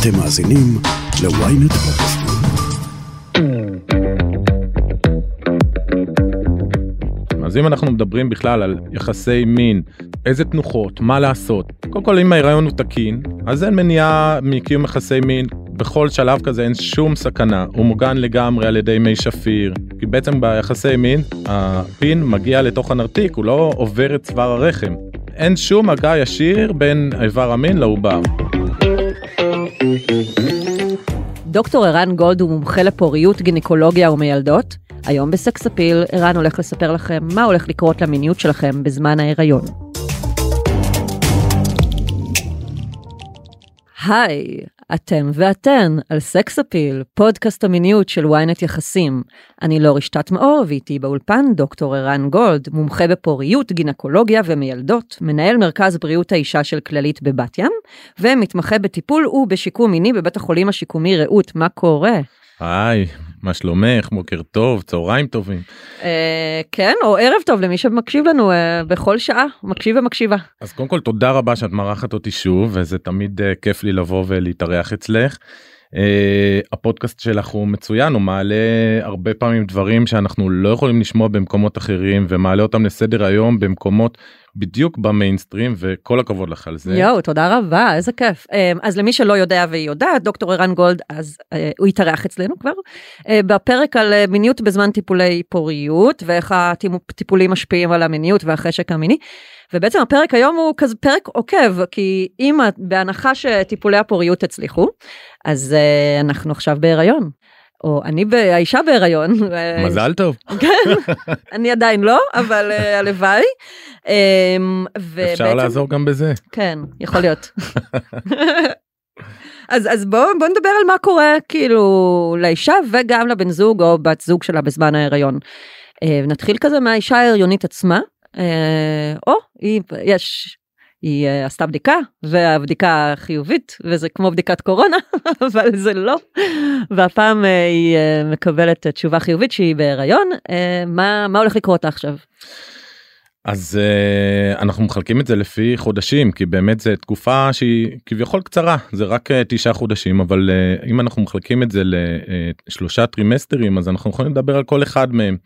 אתם מאזינים ל-ynet פודקאסטים. אז אם אנחנו מדברים בכלל על יחסי מין, איזה תנוחות, מה לעשות, קודם כל אם ההיריון הוא תקין, אז אין מניעה מקיום יחסי מין, בכל שלב כזה אין שום סכנה, הוא מוגן לגמרי על ידי מי שפיר, כי בעצם ביחסי מין הפין מגיע לתוך הנרתיק, הוא לא עובר את צוואר הרחם. אין שום מגע ישיר בין איבר המין לעובר. דוקטור ערן גולד הוא מומחה לפוריות, גינקולוגיה ומיילדות. היום בסקס אפיל, ערן הולך לספר לכם מה הולך לקרות למיניות שלכם בזמן ההיריון. היי, אתם ואתן על סקס אפיל, פודקאסט המיניות של ynet יחסים. אני לא רשתת מאור ואיתי באולפן דוקטור ערן גולד, מומחה בפוריות, גינקולוגיה ומיילדות, מנהל מרכז בריאות האישה של כללית בבת ים, ומתמחה בטיפול ובשיקום מיני בבית החולים השיקומי רעות, מה קורה? היי, מה שלומך? בוקר טוב, צהריים טובים. אה, כן, או ערב טוב למי שמקשיב לנו אה, בכל שעה, מקשיב ומקשיבה. אז קודם כל תודה רבה שאת מארחת אותי שוב וזה תמיד uh, כיף לי לבוא ולהתארח אצלך. Uh, הפודקאסט שלך הוא מצוין הוא מעלה הרבה פעמים דברים שאנחנו לא יכולים לשמוע במקומות אחרים ומעלה אותם לסדר היום במקומות בדיוק במיינסטרים וכל הכבוד לך על זה. יואו, תודה רבה, איזה כיף. אה, אז למי שלא יודע והיא יודעת, דוקטור ערן גולד, אז אה, הוא התארח אצלנו כבר, אה, בפרק על אה, מיניות בזמן טיפולי פוריות, ואיך הטיפולים משפיעים על המיניות והחשק המיני. ובעצם הפרק היום הוא כזה פרק עוקב, כי אם בהנחה שטיפולי הפוריות הצליחו, אז אנחנו עכשיו בהיריון. או אני, האישה בהיריון. אה, מזל טוב. כן, אני עדיין לא, אבל אה, הלוואי. אמ, אפשר לעזור גם בזה. כן, יכול להיות. אז אז בואו בוא נדבר על מה קורה כאילו לאישה וגם לבן זוג או בת זוג שלה בזמן ההיריון. אה, נתחיל כזה מהאישה ההריונית עצמה. או, יש, היא אה, עשתה בדיקה והבדיקה חיובית וזה כמו בדיקת קורונה אבל זה לא. והפעם אה, היא אה, מקבלת תשובה חיובית שהיא בהיריון. מה, מה הולך לקרות עכשיו? אז אה, אנחנו מחלקים את זה לפי חודשים כי באמת זה תקופה שהיא כביכול קצרה זה רק אה, תשעה חודשים אבל אה, אם אנחנו מחלקים את זה לשלושה טרימסטרים אז אנחנו יכולים לדבר על כל אחד מהם.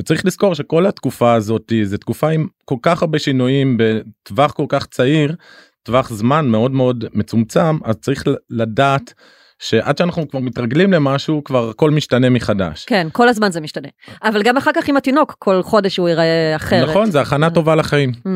וצריך לזכור שכל התקופה הזאת זה תקופה עם כל כך הרבה שינויים בטווח כל כך צעיר טווח זמן מאוד מאוד מצומצם אז צריך לדעת שעד שאנחנו כבר מתרגלים למשהו כבר הכל משתנה מחדש. כן, כל הזמן זה משתנה. אבל גם אחר כך עם התינוק, כל חודש הוא ייראה אחרת. נכון זה הכנה טובה לחיים. אממ,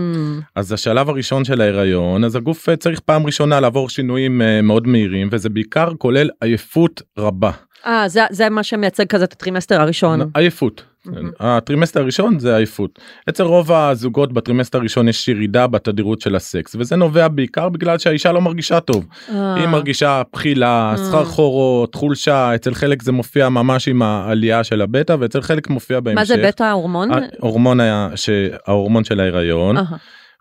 אז השלב הראשון של ההיריון אז הגוף אה, צריך פעם ראשונה לעבור שינויים אה, מאוד מהירים וזה בעיקר כולל עייפות רבה. אה, זה, זה מה שמייצג כזה את הטרימסטר הראשון. עייפות. מהמם. הטרימסטר הראשון זה עייפות. אצל רוב הזוגות בטרימסטר הראשון יש ירידה בתדירות של הסקס וזה נובע בעיקר בגלל שהאישה לא מרגישה טוב. אה, היא מרגישה בחילה, אה. סחרחורות, חולשה, אצל חלק זה מופיע ממש עם העלייה של הבטא ואצל חלק מופיע בהמשך. מה זה בטא ההורמון? ההורמון שההורמון של ההיריון.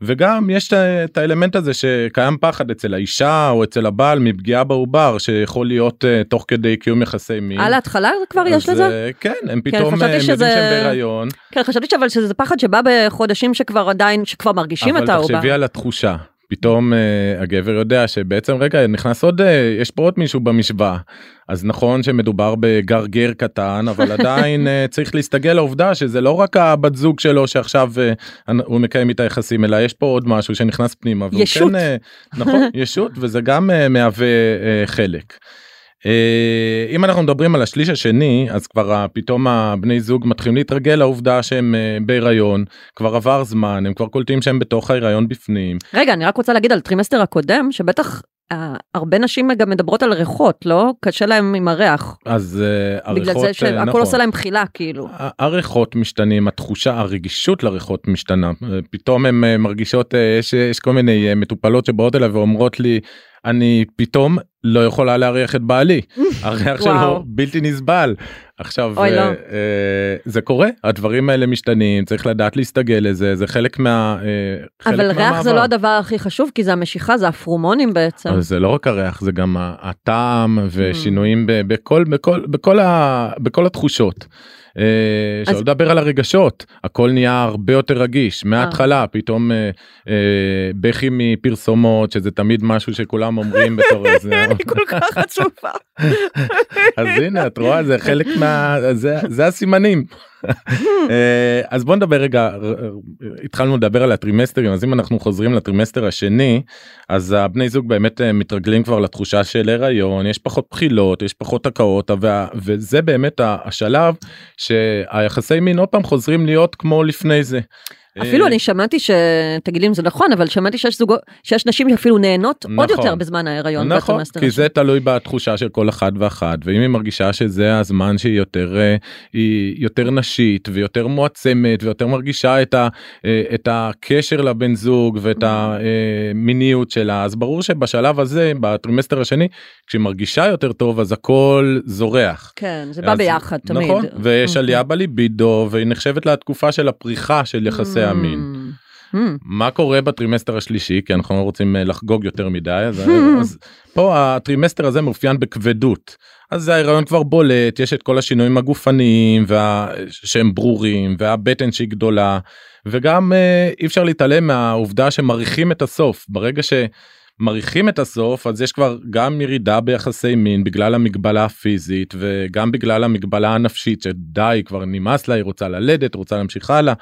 וגם יש את האלמנט הזה שקיים פחד אצל האישה או אצל הבעל מפגיעה בעובר שיכול להיות uh, תוך כדי קיום יחסי מין. על ההתחלה כבר יש לזה? אה, כן הם פתאום חשבתי אה, הם יודעים שזה- שהם בהיריון כן, חשבתי אבל שזה פחד שבא בחודשים שכבר עדיין, שכבר מרגישים את אבל העובר. תחשבי על התחושה פתאום uh, הגבר יודע שבעצם רגע נכנס עוד uh, יש פה עוד מישהו במשוואה אז נכון שמדובר בגרגר קטן אבל עדיין uh, צריך להסתגל לעובדה שזה לא רק הבת זוג שלו שעכשיו uh, הוא מקיים איתה יחסים אלא יש פה עוד משהו שנכנס פנימה. והוא ישות. כן, uh, נכון ישות וזה גם uh, מהווה uh, חלק. Uh, אם אנחנו מדברים על השליש השני אז כבר פתאום הבני זוג מתחילים להתרגל לעובדה שהם uh, בהיריון כבר עבר זמן הם כבר קולטים שהם בתוך ההיריון בפנים רגע, אני רק רוצה להגיד על טרימסטר הקודם, שבטח אה, הרבה נשים גם מדברות על ריחות, לא? קשה להם עם הריח. אז אה, בגלל הריחות זה שהכל נכון. עושה להם בחילה, כאילו. הריחות משתנים התחושה הרגישות לריחות משתנה אה, פתאום הם אה, מרגישות אה, יש יש כל מיני אה, מטופלות שבאות אליי ואומרות לי אני פתאום לא יכולה להריח את בעלי הריח שלו. בלתי נסבל עכשיו אוי, לא. אה, אה, זה קורה הדברים האלה משתנים צריך לדעת להסתגל לזה זה חלק מה אה, חלק אבל ריח זה מהמעבר. לא הדבר הכי חשוב כי זה המשיכה זה הפרומונים בעצם. אבל זה לא רק הריח זה גם הטעם ושינויים ב- בכל בכל בכל ה- בכל התחושות. אה, שלא לדבר על הרגשות הכל נהיה הרבה יותר רגיש מההתחלה פתאום אה, אה, בכי מפרסומות שזה תמיד משהו שכולם אומרים בתור איזה אני כל כך עצובה. אז הנה את רואה זה חלק מה זה זה הסימנים. אה, אז בוא נדבר רגע ר- ר- התחלנו לדבר על הטרימסטרים אז אם אנחנו חוזרים לטרימסטר השני אז הבני זוג באמת אה, מתרגלים כבר לתחושה של הריון יש פחות בחילות יש פחות הקאות וזה באמת השלב שהיחסי מין עוד פעם חוזרים להיות כמו לפני זה. אפילו אה, אני שמעתי שתגיד לי אם זה נכון אבל שמעתי שיש זוגות שיש נשים שאפילו נהנות עוד נכון. יותר בזמן ההיריון. נכון, כי. זה תלוי בתחושה של כל אחד ואחת ואם היא מרגישה שזה הזמן שהיא יותר אה, יותר נשית ויותר מועצמת ויותר מרגישה את, ה, אה, את הקשר לבן זוג ואת המיניות שלה אז ברור שבשלב הזה בטרימסטר השני כשהיא מרגישה יותר טוב אז הכל זורח. כן זה בא אז- ביחד תמיד. נכון ויש אוקיי. עלייה בליבידו והיא נחשבת לתקופה של הפריחה של יחסי המין. אממ. מה קורה בטרימסטר השלישי? כי אנחנו לא רוצים אה, לחגוג יותר מדי אז, אז פה הטרימסטר הזה מאופיין בכבדות. אז ההיריון כבר בולט יש את כל השינויים הגופניים וה... שהם ברורים והבטן שהיא גדולה וגם אה, אי אפשר להתעלם מהעובדה שמריחים את הסוף. ברגע שמריחים את הסוף אז יש כבר גם ירידה ביחסי מין בגלל המגבלה הפיזית וגם בגלל המגבלה הנפשית שדי כבר נמאס לה היא רוצה ללדת רוצה להמשיך הלאה.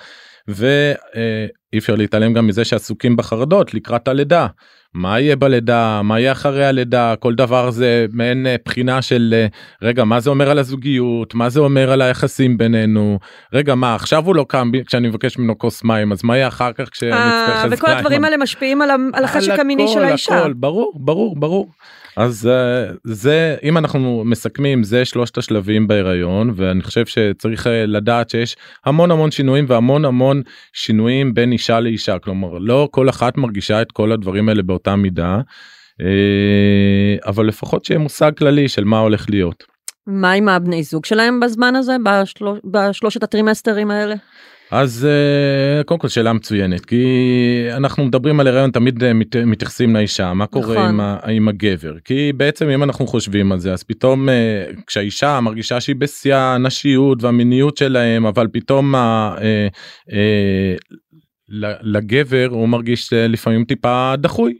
ואי אפשר להתעלם גם מזה שעסוקים בחרדות לקראת הלידה. מה יהיה בלידה מה יהיה אחרי הלידה כל דבר זה מעין אה, בחינה של אה, רגע מה זה אומר על הזוגיות מה זה אומר על היחסים בינינו רגע מה עכשיו הוא לא קם כשאני מבקש ממנו כוס מים אז מה יהיה אחר כך כשנצטרך אה, וכל? הדברים האלה משפיעים על החשק המיני של האישה. ברור ברור ברור אז uh, זה אם אנחנו מסכמים זה שלושת השלבים בהיריון ואני חושב שצריך uh, לדעת שיש המון המון שינויים והמון המון שינויים בין אישה לאישה כלומר לא כל אחת מרגישה את כל הדברים האלה באותה מידה uh, אבל לפחות שיהיה מושג כללי של מה הולך להיות. מה עם הבני זוג שלהם בזמן הזה בשלוש- בשלושת הטרימסטרים האלה? אז אה, קודם כל שאלה מצוינת כי אנחנו מדברים על הריון תמיד אה, מת, מתייחסים לאישה מה קורה נכון. עם, ה, עם הגבר כי בעצם אם אנחנו חושבים על זה אז פתאום אה, כשהאישה מרגישה שהיא בשיא הנשיות והמיניות שלהם אבל פתאום ה, לגבר הוא מרגיש לפעמים טיפה דחוי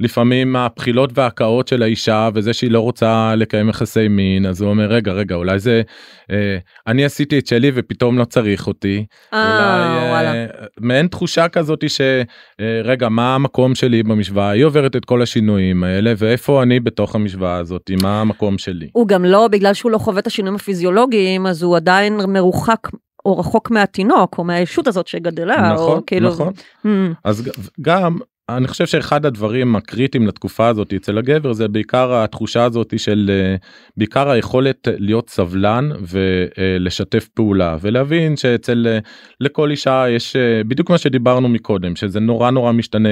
לפעמים הבחילות וההקאות של האישה וזה שהיא לא רוצה לקיים יחסי מין אז הוא אומר רגע רגע אולי זה אה, אני עשיתי את שלי ופתאום לא צריך אותי. אה, אולי וואלה. אה, מעין תחושה כזאת שרגע מה המקום שלי במשוואה? היא עוברת את כל השינויים האלה ואיפה אני בתוך המשוואה הזאת? מה המקום שלי. הוא גם לא, בגלל שהוא לא חווה את השינויים הפיזיולוגיים, אז הוא עדיין מרוחק או רחוק מהתינוק, או מהישות הזאת שגדלה, נכון או כאילו... נכון. Hmm, אז גם אני חושב שאחד הדברים הקריטיים לתקופה הזאת אצל הגבר זה בעיקר התחושה הזאת של אה, בעיקר היכולת להיות סבלן ולשתף פעולה ולהבין שאצל אה, לכל אישה יש אה, בדיוק מה שדיברנו מקודם שזה נורא נורא משתנה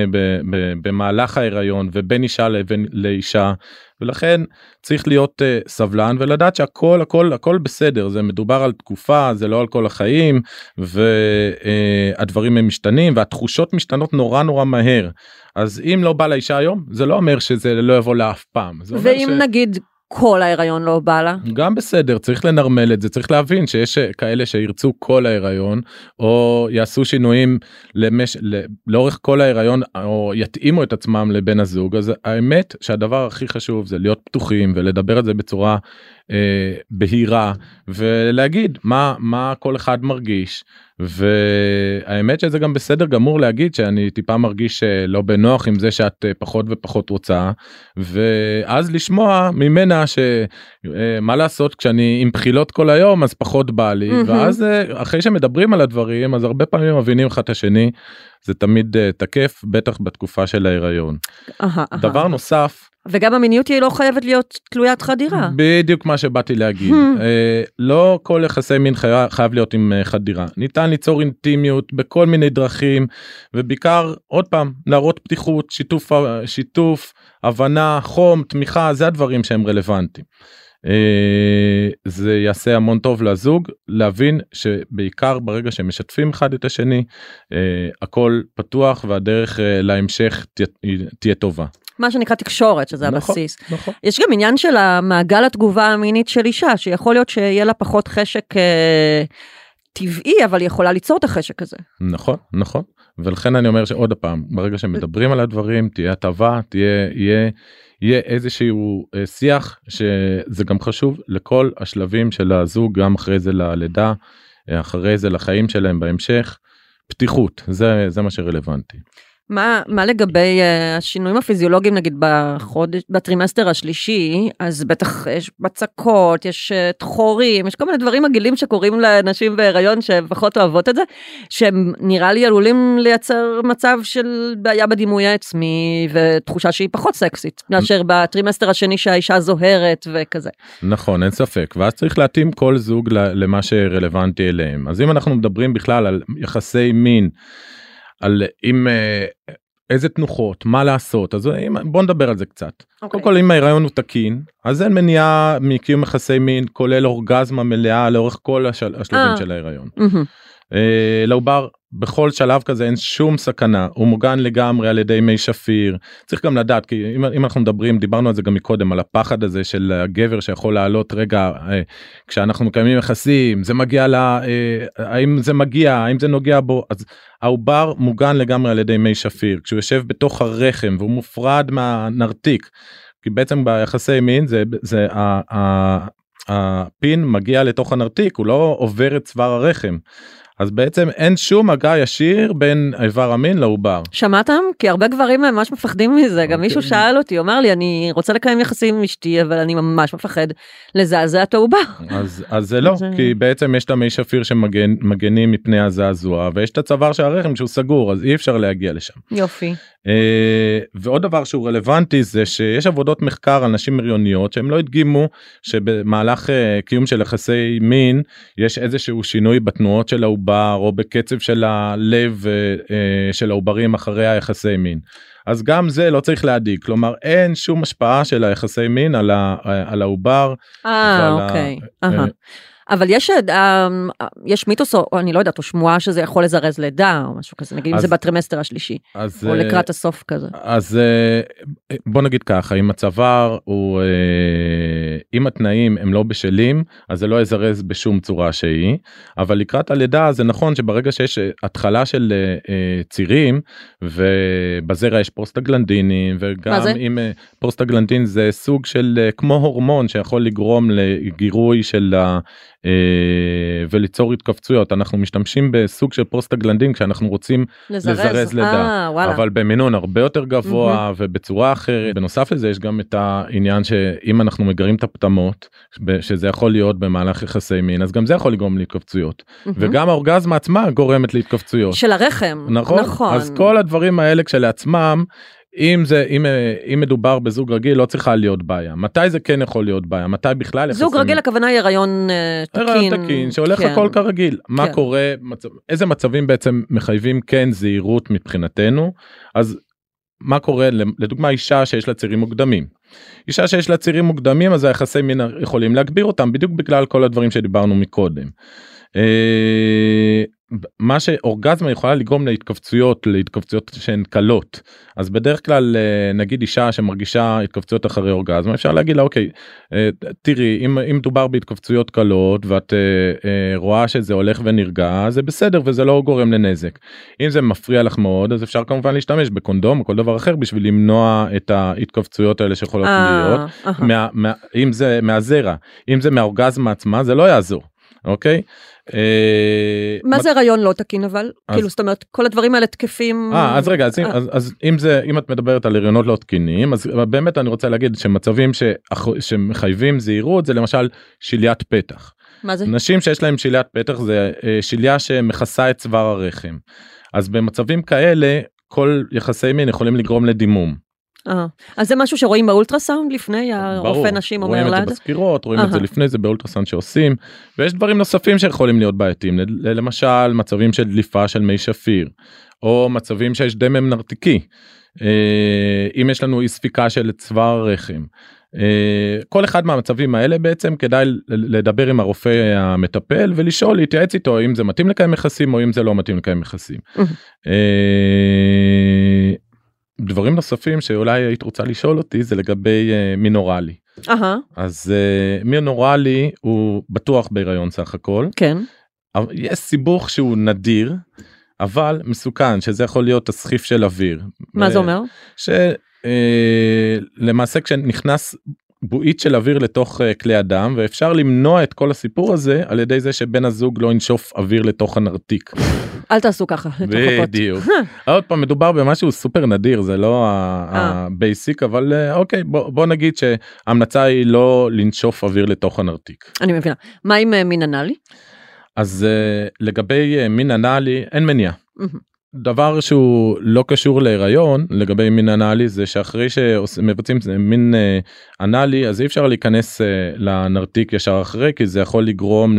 במהלך ההיריון ובין אישה לבין לאישה ולכן צריך להיות uh, סבלן ולדעת שהכל הכל הכל בסדר זה מדובר על תקופה זה לא על כל החיים והדברים הם משתנים והתחושות משתנות נורא נורא מהר אז אם לא בא לאישה היום זה לא אומר שזה לא יבוא לה אף פעם. ואם נגיד כל ההיריון לא בא לה? גם בסדר צריך לנרמל את זה צריך להבין שיש כאלה שירצו כל ההיריון או יעשו שינויים למש... לאורך כל ההיריון או יתאימו את עצמם לבן הזוג אז האמת שהדבר הכי חשוב זה להיות פתוחים ולדבר את זה בצורה אה, בהירה ולהגיד מה מה כל אחד מרגיש והאמת שזה גם בסדר גמור להגיד שאני טיפה מרגיש אה, לא בנוח עם זה שאת אה, פחות ופחות רוצה ואז לשמוע ממנה שמה לעשות כשאני עם בחילות כל היום אז פחות בא לי מהמם. ואז אה, אחרי שמדברים על הדברים אז הרבה פעמים מבינים אחד את השני זה תמיד אה, תקף בטח בתקופה של ההיריון. אהה, אהה. דבר נוסף וגם המיניות היא לא חייבת להיות תלוית חדירה. בדיוק מה שבאתי להגיד Hmm. אה, לא כל יחסי מין חי- חייב להיות עם אה, חדירה ניתן ליצור אינטימיות בכל מיני דרכים ובעיקר עוד פעם להראות פתיחות שיתוף שיתוף הבנה חום תמיכה זה הדברים שהם רלוונטיים. אה, זה יעשה המון טוב לזוג להבין שבעיקר ברגע שהם משתפים אחד את השני אה, הכל פתוח והדרך אה, להמשך תה, תהיה טובה. מה שנקרא תקשורת שזה נכון, הבסיס. נכון. יש גם עניין של המעגל התגובה המינית של אישה שיכול להיות שיהיה לה פחות חשק אה, טבעי אבל היא יכולה ליצור את החשק הזה. נכון נכון ולכן אני אומר שעוד פעם ברגע שמדברים על הדברים תהיה הטבה תהיה יהיה יהיה איזשהו אה, שיח שזה גם חשוב לכל השלבים של הזוג גם אחרי זה ללידה אה, אחרי זה לחיים שלהם בהמשך פתיחות זה זה מה שרלוונטי. מה, מה לגבי אה, השינויים הפיזיולוגיים נגיד בחודש, בטרימסטר השלישי, אז בטח יש בצקות, יש אה, תחורים, יש כל מיני דברים מגעילים שקורים לנשים בהיריון שפחות אוהבות את זה, שהם נראה לי עלולים לייצר מצב של בעיה בדימוי העצמי ותחושה שהיא פחות סקסית, מאשר בטרימסטר השני שהאישה זוהרת וכזה. נכון אין ספק ואז צריך להתאים כל זוג למה שרלוונטי אליהם אז אם אנחנו מדברים בכלל על יחסי מין. על אם אה, איזה תנוחות מה לעשות אז אם, בוא נדבר על זה קצת. Okay. אוקיי. קודם כל אם ההיריון הוא תקין אז אין מניעה מקיום יחסי מין כולל אורגזמה מלאה לאורך כל השל, השלבים אה. של ההיריון. מהמם. אה, לעובר בכל שלב כזה אין שום סכנה הוא מוגן לגמרי על ידי מי שפיר צריך גם לדעת כי אם, אם אנחנו מדברים דיברנו על זה גם מקודם על הפחד הזה של הגבר שיכול לעלות רגע אה, כשאנחנו מקיימים יחסים זה מגיע ל... אה, האם זה מגיע האם זה נוגע בו אז העובר מוגן לגמרי על ידי מי שפיר כשהוא יושב בתוך הרחם והוא מופרד מהנרתיק. כי בעצם ביחסי מין זה זה ה- ה- הפין מגיע לתוך הנרתיק הוא לא עובר את צוואר הרחם. אז בעצם אין שום מגע ישיר בין איבר המין לעובר. שמעתם? כי הרבה גברים ממש מפחדים מזה, גם אוקיי. מישהו שאל אותי, הוא אמר לי, אני רוצה לקיים יחסים עם אשתי, אבל אני ממש מפחד לזעזע את העובר. אז אז זה לא כי בעצם יש את המי שפיר שמגנים מפני הזעזוע ויש את הצוואר של הרחם שהוא סגור אז אי אפשר להגיע לשם. יופי. אה, ועוד דבר שהוא רלוונטי זה שיש עבודות מחקר על נשים הריוניות שהם לא הדגימו שבמהלך אה, קיום של יחסי מין יש איזשהו שינוי בתנועות של העובר או בקצב של הלב אה, של העוברים אחרי היחסי מין. אז גם זה לא צריך להדאיג כלומר אין שום השפעה של היחסי מין על ה- על העובר. אה, ה- אוקיי. אהה. אבל יש, אה, יש מיתוס, או אני לא יודעת, או שמועה שזה יכול לזרז לידה, או משהו כזה, נגיד אם אז- זה בטרימסטר השלישי, אז או אה, לקראת הסוף כזה. אז אה, בוא נגיד ככה אם הצוואר הוא אה, אם התנאים הם לא בשלים אז זה לא יזרז בשום צורה שהיא אבל לקראת הלידה זה נכון שברגע שיש אה, התחלה של אה, אה, צירים ובזרע יש פרוסטגלנדינים וגם? אם אה, פרוסטגלנדין זה סוג של אה, כמו הורמון שיכול לגרום לגירוי של ה... אה, וליצור התכווצויות אנחנו משתמשים בסוג של פרוסטגלנדין כשאנחנו רוצים לזרז לידה. אה, וואלה. אבל במינון הרבה יותר גבוה ובצורה אחרת בנוסף לזה יש גם את העניין שאם אנחנו מגרים את הפטמות שזה יכול להיות במהלך יחסי מין אז גם זה יכול לגרום להתכווצויות מהמם. וגם האורגזמה עצמה גורמת להתכווצויות של הרחם. נכון נכון. אז כל הדברים האלה כשלעצמם. אם זה אם אה, אם מדובר בזוג רגיל לא צריכה להיות בעיה מתי זה כן יכול להיות בעיה מתי בכלל זוג יחסי רגיל? הכוונה היא הריון אה, תקין. הריון תקין שהולך כן. הכל כרגיל מה כן. קורה מצב, איזה מצבים בעצם מחייבים כן זהירות מבחינתנו אז מה קורה לדוגמה אישה שיש לה צירים מוקדמים. אישה שיש לה צירים מוקדמים אז היחסי מין יכולים להגביר אותם בדיוק בגלל כל הדברים שדיברנו מקודם. מה שאורגזמה יכולה לגרום להתכווצויות להתכווצויות שהן קלות. אז בדרך כלל אה, נגיד אישה שמרגישה התכווצויות אחרי אורגזמה אפשר להגיד לה אוקיי אה, תראי אם אם מדובר בהתכווצויות קלות ואת אה, אה, רואה שזה הולך ונרגע זה בסדר וזה לא גורם לנזק. אם זה מפריע לך מאוד אז אפשר כמובן להשתמש בקונדום או כל דבר אחר בשביל למנוע את ההתכווצויות האלה שיכולות להיות. מה, מה, אם זה מהזרע אם זה מהאורגזמה עצמה זה לא יעזור אוקיי. אה, מה זה הריון לא תקין אבל? כאילו זאת אומרת כל הדברים האלה תקפים. אה, אז רגע אז, אם- אה. אז, אם זה אם את מדברת על הריונות לא תקינים אז באמת אני רוצה להגיד שמצבים שמחייבים זהירות זה למשל שליית פתח. מה זה? נשים שיש להם שליית פתח זה שליה שמכסה את צוואר הרחם. אז במצבים כאלה כל יחסי מין יכולים לגרום לדימום. אה. אז זה משהו שרואים באולטרסאונד לפני הרופא נשים אומר רואים את? זה בסקירות רואים את זה. לפני זה באולטרסאונד שעושים ויש דברים נוספים שיכולים להיות בעייתיים למשל מצבים של דליפה של מי שפיר או מצבים שיש דמם נרתיקי אה, אם יש לנו אי ספיקה של צוואר הרחם אה, כל אחד מהמצבים האלה בעצם כדאי לדבר עם הרופא המטפל ולשאול להתייעץ איתו אם זה מתאים לקיים יחסים או אם זה לא מתאים לקיים יחסים. אה, דברים נוספים שאולי היית רוצה לשאול אותי זה לגבי אה, אוראלי. אהה, אז אה, מין אוראלי הוא בטוח בהיריון סך הכל. כן. יש סיבוך שהוא נדיר אבל מסוכן שזה יכול להיות הסחיף של אוויר. מה זה אומר? שלמעשה כשנכנס בועית של אוויר לתוך אה, כלי הדם ואפשר למנוע את כל הסיפור הזה על ידי זה שבן הזוג לא ינשוף אוויר לתוך הנרתיק. אל תעשו ככה. בדיוק. עוד פעם מדובר במשהו סופר נדיר זה לא אה. ה basic אבל אה, אוקיי בוא, בוא נגיד שההמלצה היא לא לנשוף אוויר לתוך הנרתיק. אני מבינה. מה עם אה, מין אנאלי? אז לגבי מין אנאלי אין מניעה. דבר שהוא לא קשור להיריון לגבי מין אנאלי זה שאחרי שמבצעים מין אנאלי אז אי אפשר להיכנס לנרתיק ישר אחרי כי זה יכול לגרום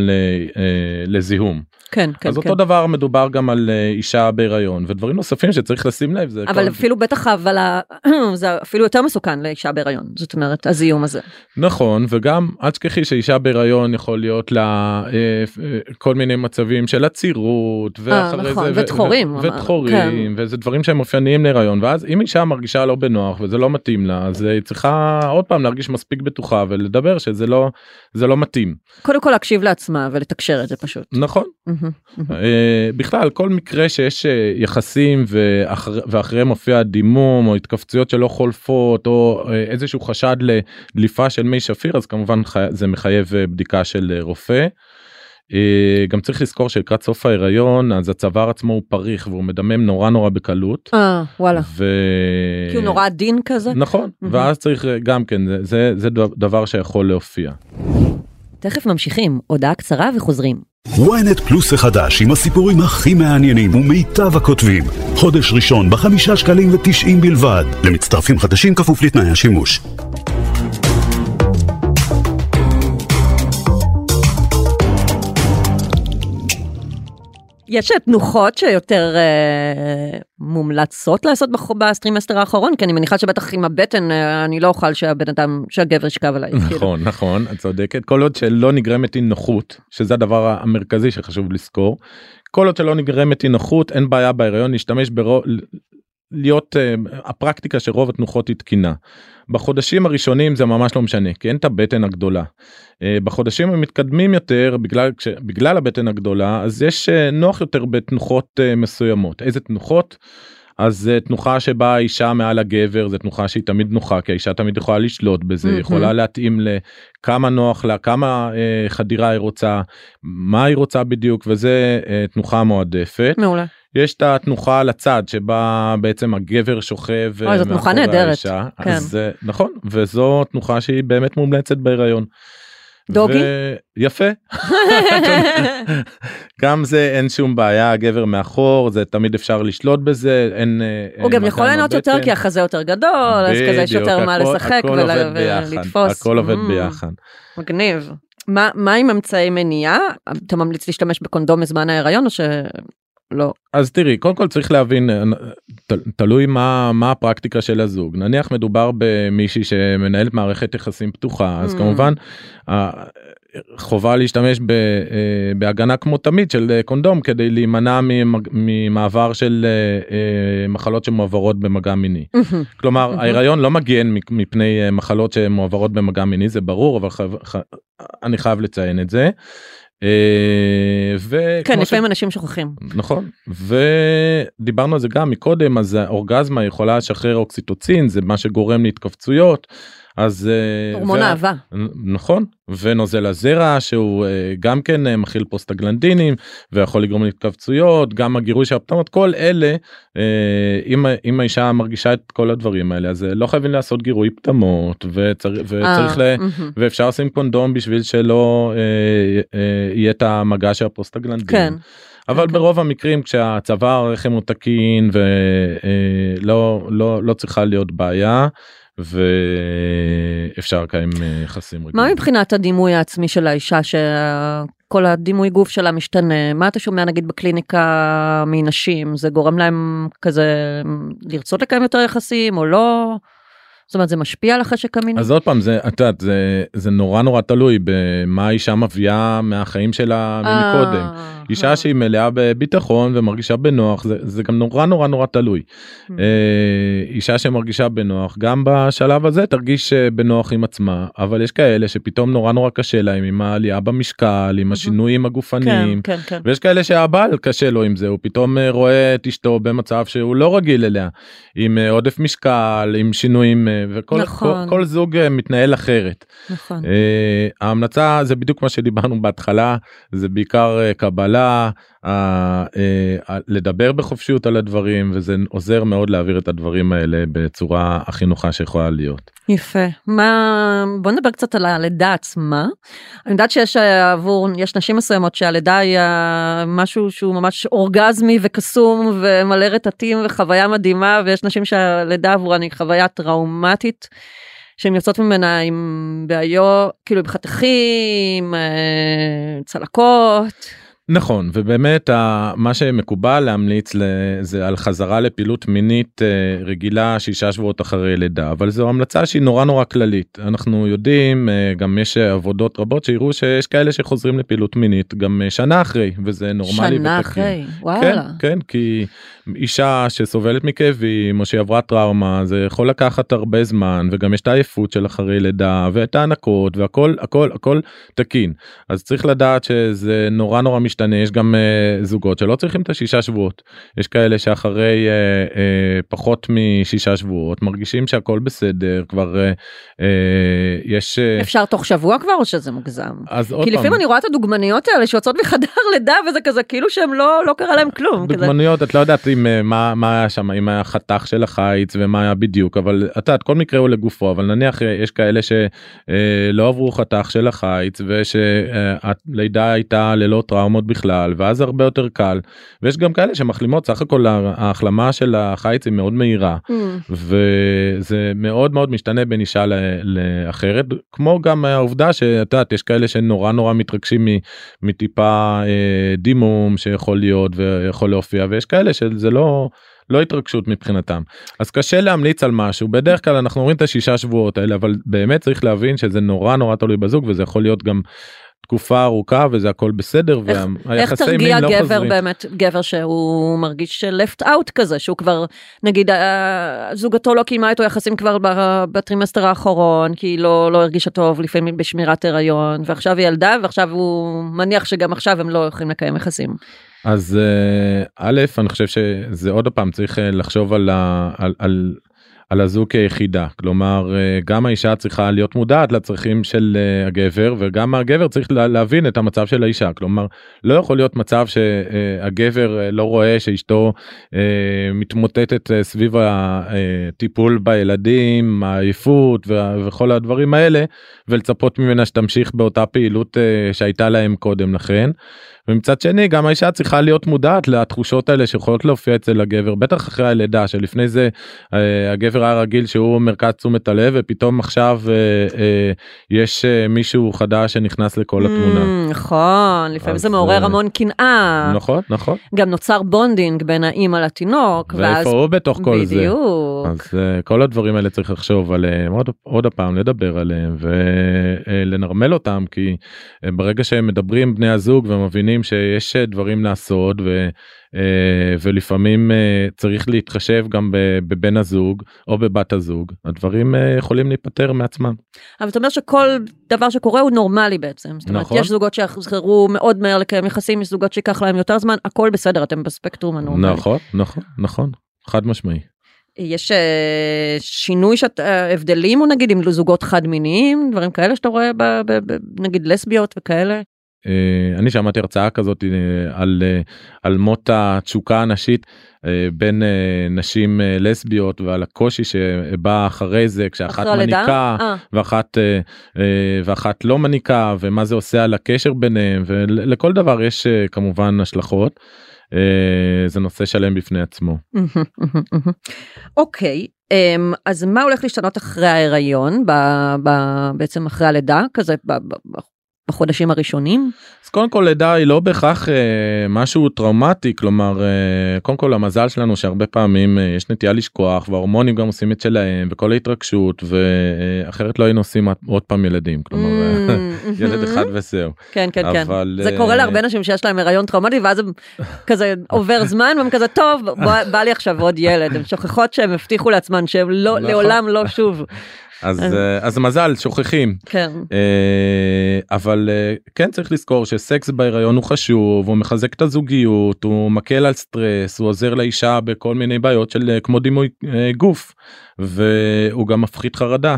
לזיהום. כן, כן, אז כן. אותו דבר מדובר גם על uh, אישה בהיריון ודברים נוספים שצריך לשים לב זה אבל כל... אפילו בטח אבל ה- זה אפילו יותר מסוכן לאישה בהיריון זאת אומרת הזיהום הזה. נכון וגם אל תשכחי שאישה בהיריון יכול להיות לה אה, אה, כל מיני מצבים של עצירות ואחרי נכון, זה ודחורים, ו-. ודחורים כן. וזה דברים שהם אופייניים להיריון ואז אם אישה מרגישה לא בנוח וזה לא מתאים לה אז היא צריכה עוד פעם להרגיש מספיק בטוחה ולדבר שזה לא זה לא מתאים קודם כל להקשיב לעצמה ולתקשר את זה פשוט. נכון. אה, בכלל כל מקרה שיש אה, יחסים ואחר, ואחריהם מופיע דימום או התכווצויות שלא חולפות או אה, איזשהו חשד לדליפה של מי שפיר אז כמובן זה מחייב אה, בדיקה של אה, רופא. אה, גם צריך לזכור שלקראת סוף ההיריון אז הצוואר עצמו הוא פריך והוא מדמם נורא נורא בקלות. אה וואלה. ו... כי הוא נורא עדין כזה. נכון מהמם. ואז צריך אה, גם כן זה זה זה דבר שיכול להופיע. תכף ממשיכים הודעה קצרה וחוזרים. Ynet פלוס החדש עם הסיפורים הכי מעניינים ומיטב הכותבים. חודש ראשון בחמישה שקלים ותשעים בלבד. למצטרפים חדשים כפוף לתנאי השימוש. יש תנוחות שיותר אה, מומלצות לעשות בטרימסטר האחרון כי אני מניחה שבטח עם הבטן אה, אני לא אוכל שהבן אדם שהגבר ישכב עליי. כאילו. נכון נכון את צודקת כל עוד שלא נגרמת אי נוחות שזה הדבר המרכזי שחשוב לזכור כל עוד שלא נגרמת אי נוחות אין בעיה בהיריון להשתמש ברוב להיות אה, הפרקטיקה שרוב התנוחות היא תקינה. בחודשים הראשונים זה ממש לא משנה כי אין את הבטן הגדולה. אה, בחודשים המתקדמים יותר בגלל בגלל הבטן הגדולה אז יש אה, נוח יותר בתנוחות אה, מסוימות איזה תנוחות. אז תנוחה שבה האישה מעל הגבר זה תנוחה שהיא תמיד נוחה כי האישה תמיד יכולה לשלוט בזה מהמם. יכולה להתאים לכמה נוח לה כמה אה, חדירה היא רוצה מה היא רוצה בדיוק וזה אה, תנוחה מועדפת מעולה. יש את התנוחה לצד שבה בעצם הגבר שוכב אה, אוי, זאת תנוחה נהדרת. כן. אז אה, נכון וזו תנוחה שהיא באמת מומלצת בהיריון. דוגי? ו- יפה גם זה אין שום בעיה הגבר מאחור זה תמיד אפשר לשלוט בזה אין אה, הוא גם יכול עם ליהנות יותר. כי החזה יותר גדול אז כזה יש יותר מה לשחק ולתפוס. הכל עובד Mm, ביחד. מגניב. מה מה עם אמצעי מניעה? אתה ממליץ להשתמש בקונדום בזמן ההיריון או שלא? אז תראי קודם כל צריך להבין אה, תלוי מה מה הפרקטיקה של הזוג נניח מדובר במישהי שמנהלת מערכת יחסים פתוחה אז Mm. כמובן חובה להשתמש ב, אה, בהגנה כמו תמיד של אה, קונדום כדי להימנע ממעבר של מחלות שמועברות במגע מיני. כלומר מהמם. ההיריון לא מגן מפני מחלות שמועברות במגע מיני זה ברור אבל חייב, ח... אני חייב לציין את זה. אה, כן לפעמים אנשים שוכחים. נכון ודיברנו על זה גם מקודם אז האורגזמה יכולה לשחרר אוקסיטוצין זה מה שגורם להתכווצויות אז אה, הורמון וה- אהבה. נכון ונוזל הזרע שהוא אה, גם כן אה, מכיל פוסטגלנדינים ויכול לגרום להתכווצויות גם הגירוי של הפטמות כל אלה אם אם האישה מרגישה את כל הדברים האלה אז לא חייבים לעשות גירוי פטמות וצריך וצריך ל... ואפשר לשים קונדום בשביל שלא אה, אה, יהיה את המגע של הפוסטגלנדין. כן. אבל כן. ברוב המקרים כשהצוואר הרחם הוא תקין ולא לא לא צריכה להיות בעיה ואפשר לקיים אה, יחסים מה רגילים. מבחינת הדימוי העצמי של האישה שכל הדימוי גוף שלה משתנה? מה אתה שומע נגיד בקליניקה מנשים? זה גורם להם כזה לרצות לקיים יותר יחסים או לא זאת אומרת זה משפיע על החשק המיני? אז עוד פעם זה את יודעת זה זה נורא נורא תלוי במה האישה מביאה מהחיים שלה מקודם. אה, אישה שהיא מלאה בביטחון ומרגישה בנוח זה, זה גם נורא נורא נורא תלוי. Mm. אה, אישה שמרגישה בנוח גם בשלב הזה תרגיש אה, בנוח עם עצמה אבל יש כאלה שפתאום נורא נורא קשה להם עם העלייה במשקל עם השינויים כן, הגופניים. כן, כן. ויש כאלה שהבעל קשה לו עם זה הוא פתאום אה, רואה את אשתו במצב שהוא לא רגיל אליה עם אה, עודף משקל עם שינויים אה, וכל נכון. כל, כל זוג אה, מתנהל אחרת. נכון. אה, ההמלצה זה בדיוק מה שדיברנו בהתחלה זה בעיקר אה, קבלה לדבר בחופשיות על הדברים וזה עוזר מאוד להעביר את הדברים האלה בצורה הכי נוחה שיכולה להיות. יפה. מה, בוא נדבר קצת על הלידה עצמה. אני יודעת שיש אה, עבור, יש נשים מסוימות שהלידה היא אה, משהו שהוא ממש אורגזמי וקסום ומלא רטטים וחוויה מדהימה, ויש נשים שהלידה עבורן היא חוויה טראומטית. שהן יוצאות ממנה עם בעיות, כאילו עם חתכים, אה, צלקות. נכון ובאמת מה שמקובל להמליץ זה על חזרה לפעילות מינית אה, רגילה שישה שבועות אחרי לידה אבל זו המלצה שהיא נורא נורא כללית אנחנו יודעים אה, גם יש עבודות רבות שיראו שיש כאלה שחוזרים לפעילות מינית גם אה, שנה אחרי וזה נורמלי שנה ותקין. אחרי, כן, וואלה. כן, כי אישה שסובלת מכאבים או שהיא עברה טראומה זה יכול לקחת הרבה זמן וגם יש את העייפות של אחרי לידה ואת ההנקות והכל הכל הכל תקין אז צריך לדעת שזה נורא נורא משתנה יש גם uh, זוגות שלא צריכים את השישה שבועות יש כאלה שאחרי uh, uh, פחות משישה שבועות מרגישים שהכל בסדר כבר uh, uh, יש uh, אפשר תוך שבוע כבר או שזה מוגזם? אז עוד כי. לפעמים אני רואה את הדוגמניות האלה שיוצאות מחדר לידה וזה כזה כאילו שהם לא לא קרה להם כלום. כזה. דוגמניות את לא יודעת אם אה, מה מה היה שם אם היה חתך של החיץ ומה היה בדיוק אבל את יודעת כל מקרה הוא לגופו אבל נניח אה, יש כאלה שלא עברו חתך של החיץ ושהלידה הייתה ללא טראומות בכלל ואז הרבה יותר קל. ויש גם כאלה שמחלימות סך הכל ההחלמה של החיץ היא מאוד מהירה. Mm, וזה מאוד מאוד משתנה בין אישה לאחרת כמו גם העובדה שאת יודעת יש כאלה שנורא נורא מתרגשים מטיפה אה, דימום שיכול להיות ויכול להופיע ויש כאלה שזה לא לא התרגשות מבחינתם. אז קשה להמליץ על משהו. בדרך כלל אנחנו אומרים את השישה שבועות האלה אבל באמת צריך להבין שזה נורא נורא תלוי בזוג וזה יכול להיות גם תקופה ארוכה וזה הכל בסדר איך- איך והיחסי תרגיע לא גבר חוזרים. באמת גבר שהוא מרגיש left out כזה שהוא כבר נגיד זוגתו לא קיימה איתו יחסים כבר בטרימסטר האחרון כי היא לא לא הרגישה טוב לפעמים בשמירת הריון ועכשיו היא ילדה ועכשיו הוא מניח שגם עכשיו הם לא יכולים לקיים יחסים. אז אה, א' אני חושב שזה עוד פעם צריך אה, לחשוב על, ה, על, על, על הזוג כיחידה כלומר אה, גם האישה צריכה להיות מודעת לצרכים של אה, הגבר וגם הגבר צריך לה, להבין את המצב של האישה כלומר לא יכול להיות מצב שהגבר אה, לא רואה שאשתו מתמוטטת סביב הטיפול בילדים העייפות וכל הדברים האלה ולצפות ממנה שתמשיך באותה פעילות שהייתה להם קודם לכן. ומצד שני גם האישה צריכה להיות מודעת לתחושות האלה שיכולות להופיע אצל הגבר בטח אחרי הלידה שלפני זה אה, הגבר היה רגיל שהוא מרכז תשומת הלב ופתאום עכשיו אה, אה, יש מישהו חדש שנכנס לכל התמונה. מממ, נכון לפעמים זה מעורר המון קנאה נכון נכון גם נוצר bonding בין האימא לתינוק ואז ואיפה הוא בתוך כל זה. בדיוק. אז כל הדברים האלה צריך לחשוב עליהם עוד עוד פעם לדבר עליהם ולנרמל אותם כי ברגע שהם מדברים בני הזוג ומבינים שיש אה, דברים לעשות ו, אה, ולפעמים אה, צריך להתחשב גם בבן הזוג או בבת הזוג הדברים יכולים להיפתר מעצמם. אבל אתה אומר שכל דבר שקורה הוא נורמלי בעצם. זאת אומרת, נכון. יש זוגות שיחזרו מאוד מהר לקיים יחסים, יש זוגות שיקח להם יותר זמן, הכל בסדר, אתם בספקטרום הנורמלי. נכון נכון נכון חד משמעי. יש אה, שינוי, שאת, אה, הבדלים, או נגיד, עם זוגות חד מיניים, דברים כאלה שאתה רואה, ב, ב, ב, נגיד לסביות וכאלה? אה, אני שמעתי הרצאה כזאת אה, על אה, על מות התשוקה הנשית בין נשים לסביות ועל הקושי שבא אחרי זה כשאחת אחרי? מניקה ואחת ואחת לא מניקה ומה זה עושה על הקשר ביניהם ולכל דבר יש כמובן השלכות. זה נושא שלם בפני עצמו. אוקיי, אמ, אז מה הולך להשתנות אחרי ההיריון, ב, ב, בעצם אחרי הלידה, כזה בחודשים הראשונים? אז קודם כל לידה היא לא בהכרח אה, משהו טראומטי כלומר אה, קודם כל המזל שלנו שהרבה פעמים אה, יש נטייה לשכוח וההורמונים גם עושים את שלהם וכל ההתרגשות ואחרת לא היינו עושים עוד פעם ילדים כלומר Mm, ילד mhm. אחד וזהו. כן, כן, כן. אבל, זה אה, קורה להרבה נשים שיש להם הריון טראומטי, ואז הם כזה עובר זמן, והם כזה, טוב, בא, בא לי עכשיו עוד ילד. הן שוכחות שהם הבטיחו לעצמן שהם לא, נכון. לעולם לא שוב. אז אז- אה, אז מזל שוכחים כן. אה, אבל אה, כן צריך לזכור שסקס בהיריון הוא חשוב הוא מחזק את הזוגיות הוא מקל על סטרס הוא עוזר לאישה בכל מיני בעיות של כמו דימוי גוף והוא גם מפחית חרדה.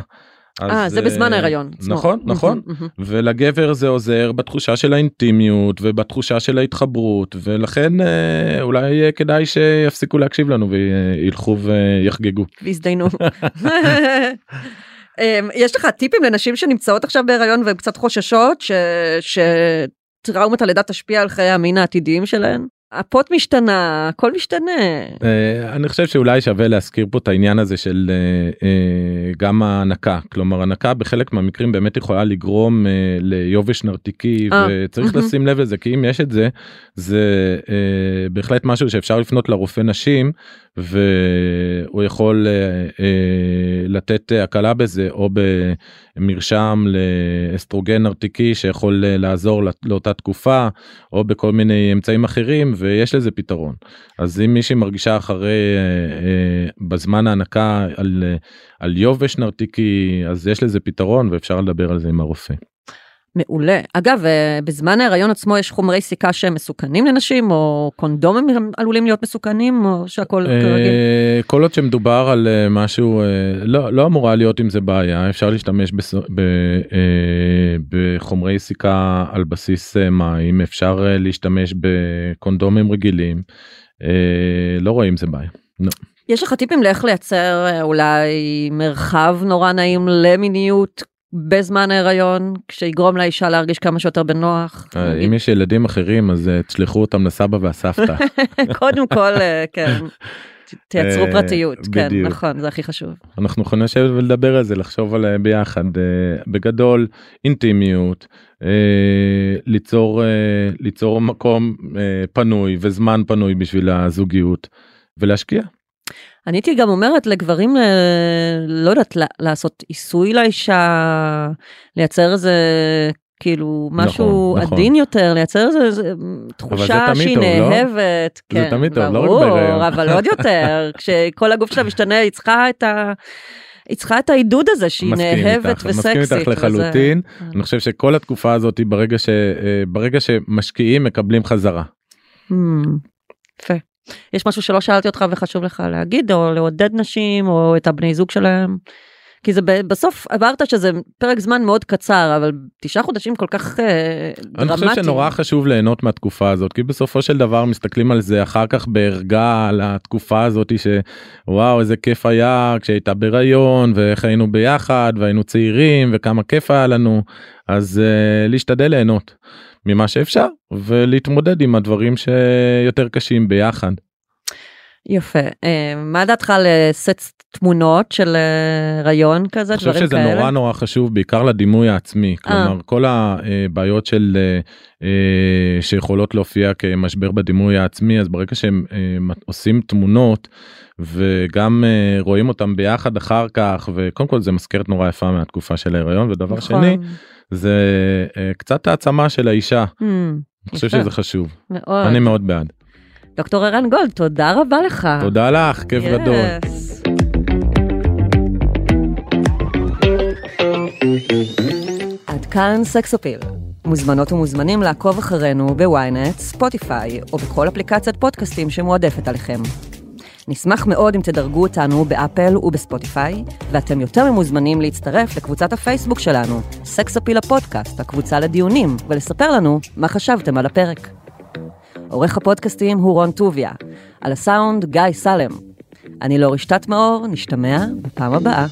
אה, אז, זה בזמן ההיריון. נכון נכון. ולגבר זה עוזר בתחושה של האינטימיות ובתחושה של ההתחברות ולכן אולי כדאי שיפסיקו להקשיב לנו וילכו ויחגגו. והזדיינו. אמ, יש לך טיפים לנשים שנמצאות עכשיו בהיריון והן קצת חוששות ש- שטראומת הלידה תשפיע על חיי המין העתידיים שלהן? הפוט משתנה, הכל משתנה. אה, אני חושב שאולי שווה להזכיר פה את העניין הזה של אה, אה, גם ההנקה כלומר הנקה בחלק מהמקרים באמת יכולה לגרום ליובש נרתיקי וצריך. לשים לב לזה כי אם יש את זה זה בהחלט משהו שאפשר לפנות לרופא נשים והוא יכול אה, אה, לתת הקלה בזה או במרשם לאסטרוגן נרתיקי שיכול אה, לעזור לאותה תקופה או בכל מיני אמצעים אחרים ויש לזה פתרון. אז אם מישהי מרגישה אחרי בזמן ההנקה על, על יובש נרתיקי אז יש לזה פתרון ואפשר לדבר על זה עם הרופא. מעולה. אגב, אה, בזמן ההיריון עצמו יש חומרי סיכה שהם מסוכנים לנשים, או קונדומים עלולים להיות מסוכנים, או שהכל כרגיל? אה, כל עוד שמדובר על אה, משהו לא לא אמורה להיות עם זה בעיה אפשר להשתמש בס- ב- בחומרי סיכה על בסיס מים אפשר להשתמש בקונדומים רגילים לא רואים זה בעיה. לא. יש לך טיפים לאיך לייצר אולי מרחב נורא נעים למיניות בזמן ההיריון, שיגרום לאישה להרגיש כמה שיותר בנוח? אה, אם יש ילדים אחרים אז אה, תשלחו אותם לסבא והסבתא. קודם כל, אה, כן. תייצרו אה, פרטיות, כן. נכון, זה הכי חשוב. אנחנו יכולים לשבת ולדבר על זה לחשוב על ביחד בגדול אינטימיות ליצור ליצור מקום פנוי וזמן פנוי בשביל הזוגיות ולהשקיע. אני הייתי גם אומרת לגברים, אה, לא יודעת, לעשות עיסוי לאישה, לייצר איזה, כאילו, משהו נכון. עדין יותר, לייצר איזה, תחושה שהיא טוב, לא? נאהבת. זה כן, תמיד טוב, לא רק בהיריון. אבל עוד יותר, כשכל הגוף שלה משתנה, היא צריכה את ה... היא צריכה את העידוד הזה שהיא נאהבת איתך, וסקסית. מסכים איתך וזה- לחלוטין. אני חושב שכל התקופה הזאת היא ברגע ש אה, ברגע שמשקיעים מקבלים חזרה. Hmm, יפה. יש משהו שלא שאלתי אותך וחשוב לך להגיד, או לעודד נשים, או את הבני זוג שלהם? כי זה בסוף אמרת שזה פרק זמן מאוד קצר, אבל תשעה חודשים כל כך אה, אני דרמטיים. חושב שנורא חשוב ליהנות מהתקופה הזאת כי בסופו של דבר מסתכלים על זה אחר כך בערגה על התקופה הזאת שוואו איזה כיף היה כשהייתה בהיריון ואיך היינו ביחד והיינו צעירים וכמה כיף היה לנו אז uh, להשתדל ליהנות ממה שאפשר ולהתמודד עם הדברים שיותר קשים ביחד. יפה. אה, מה דעתך על אה, סט תמונות של אה, הריון כזה, אני חושב שזה כאלה? נורא נורא חשוב בעיקר לדימוי העצמי כלומר כל הבעיות של שיכולות להופיע כמשבר בדימוי העצמי אז ברגע שהם עושים תמונות וגם רואים אותם ביחד אחר כך וקודם כל זה מזכרת נורא יפה מהתקופה של ההיריון ודבר נכון. שני זה אה, קצת העצמה של האישה הממ, אני חושב. שזה חשוב מאוד. אני מאוד בעד דוקטור ערן גולד, תודה רבה לך. תודה לך כיף גדול. עד כאן סקסופיל. מוזמנות ומוזמנים לעקוב אחרינו בוויינט, ספוטיפיי או בכל אפליקציית פודקאסטים שמועדפת עליכם. נשמח מאוד אם תדרגו אותנו באפל ובספוטיפיי, ואתם יותר ממוזמנים להצטרף לקבוצת הפייסבוק שלנו, סקסופיל הפודקאסט, הקבוצה לדיונים, ולספר לנו מה חשבתם על הפרק. עורך הפודקאסטים הוא רון טוביה, על הסאונד גיא סלם. אני לא רשתת מאור, נשתמע בפעם הבאה.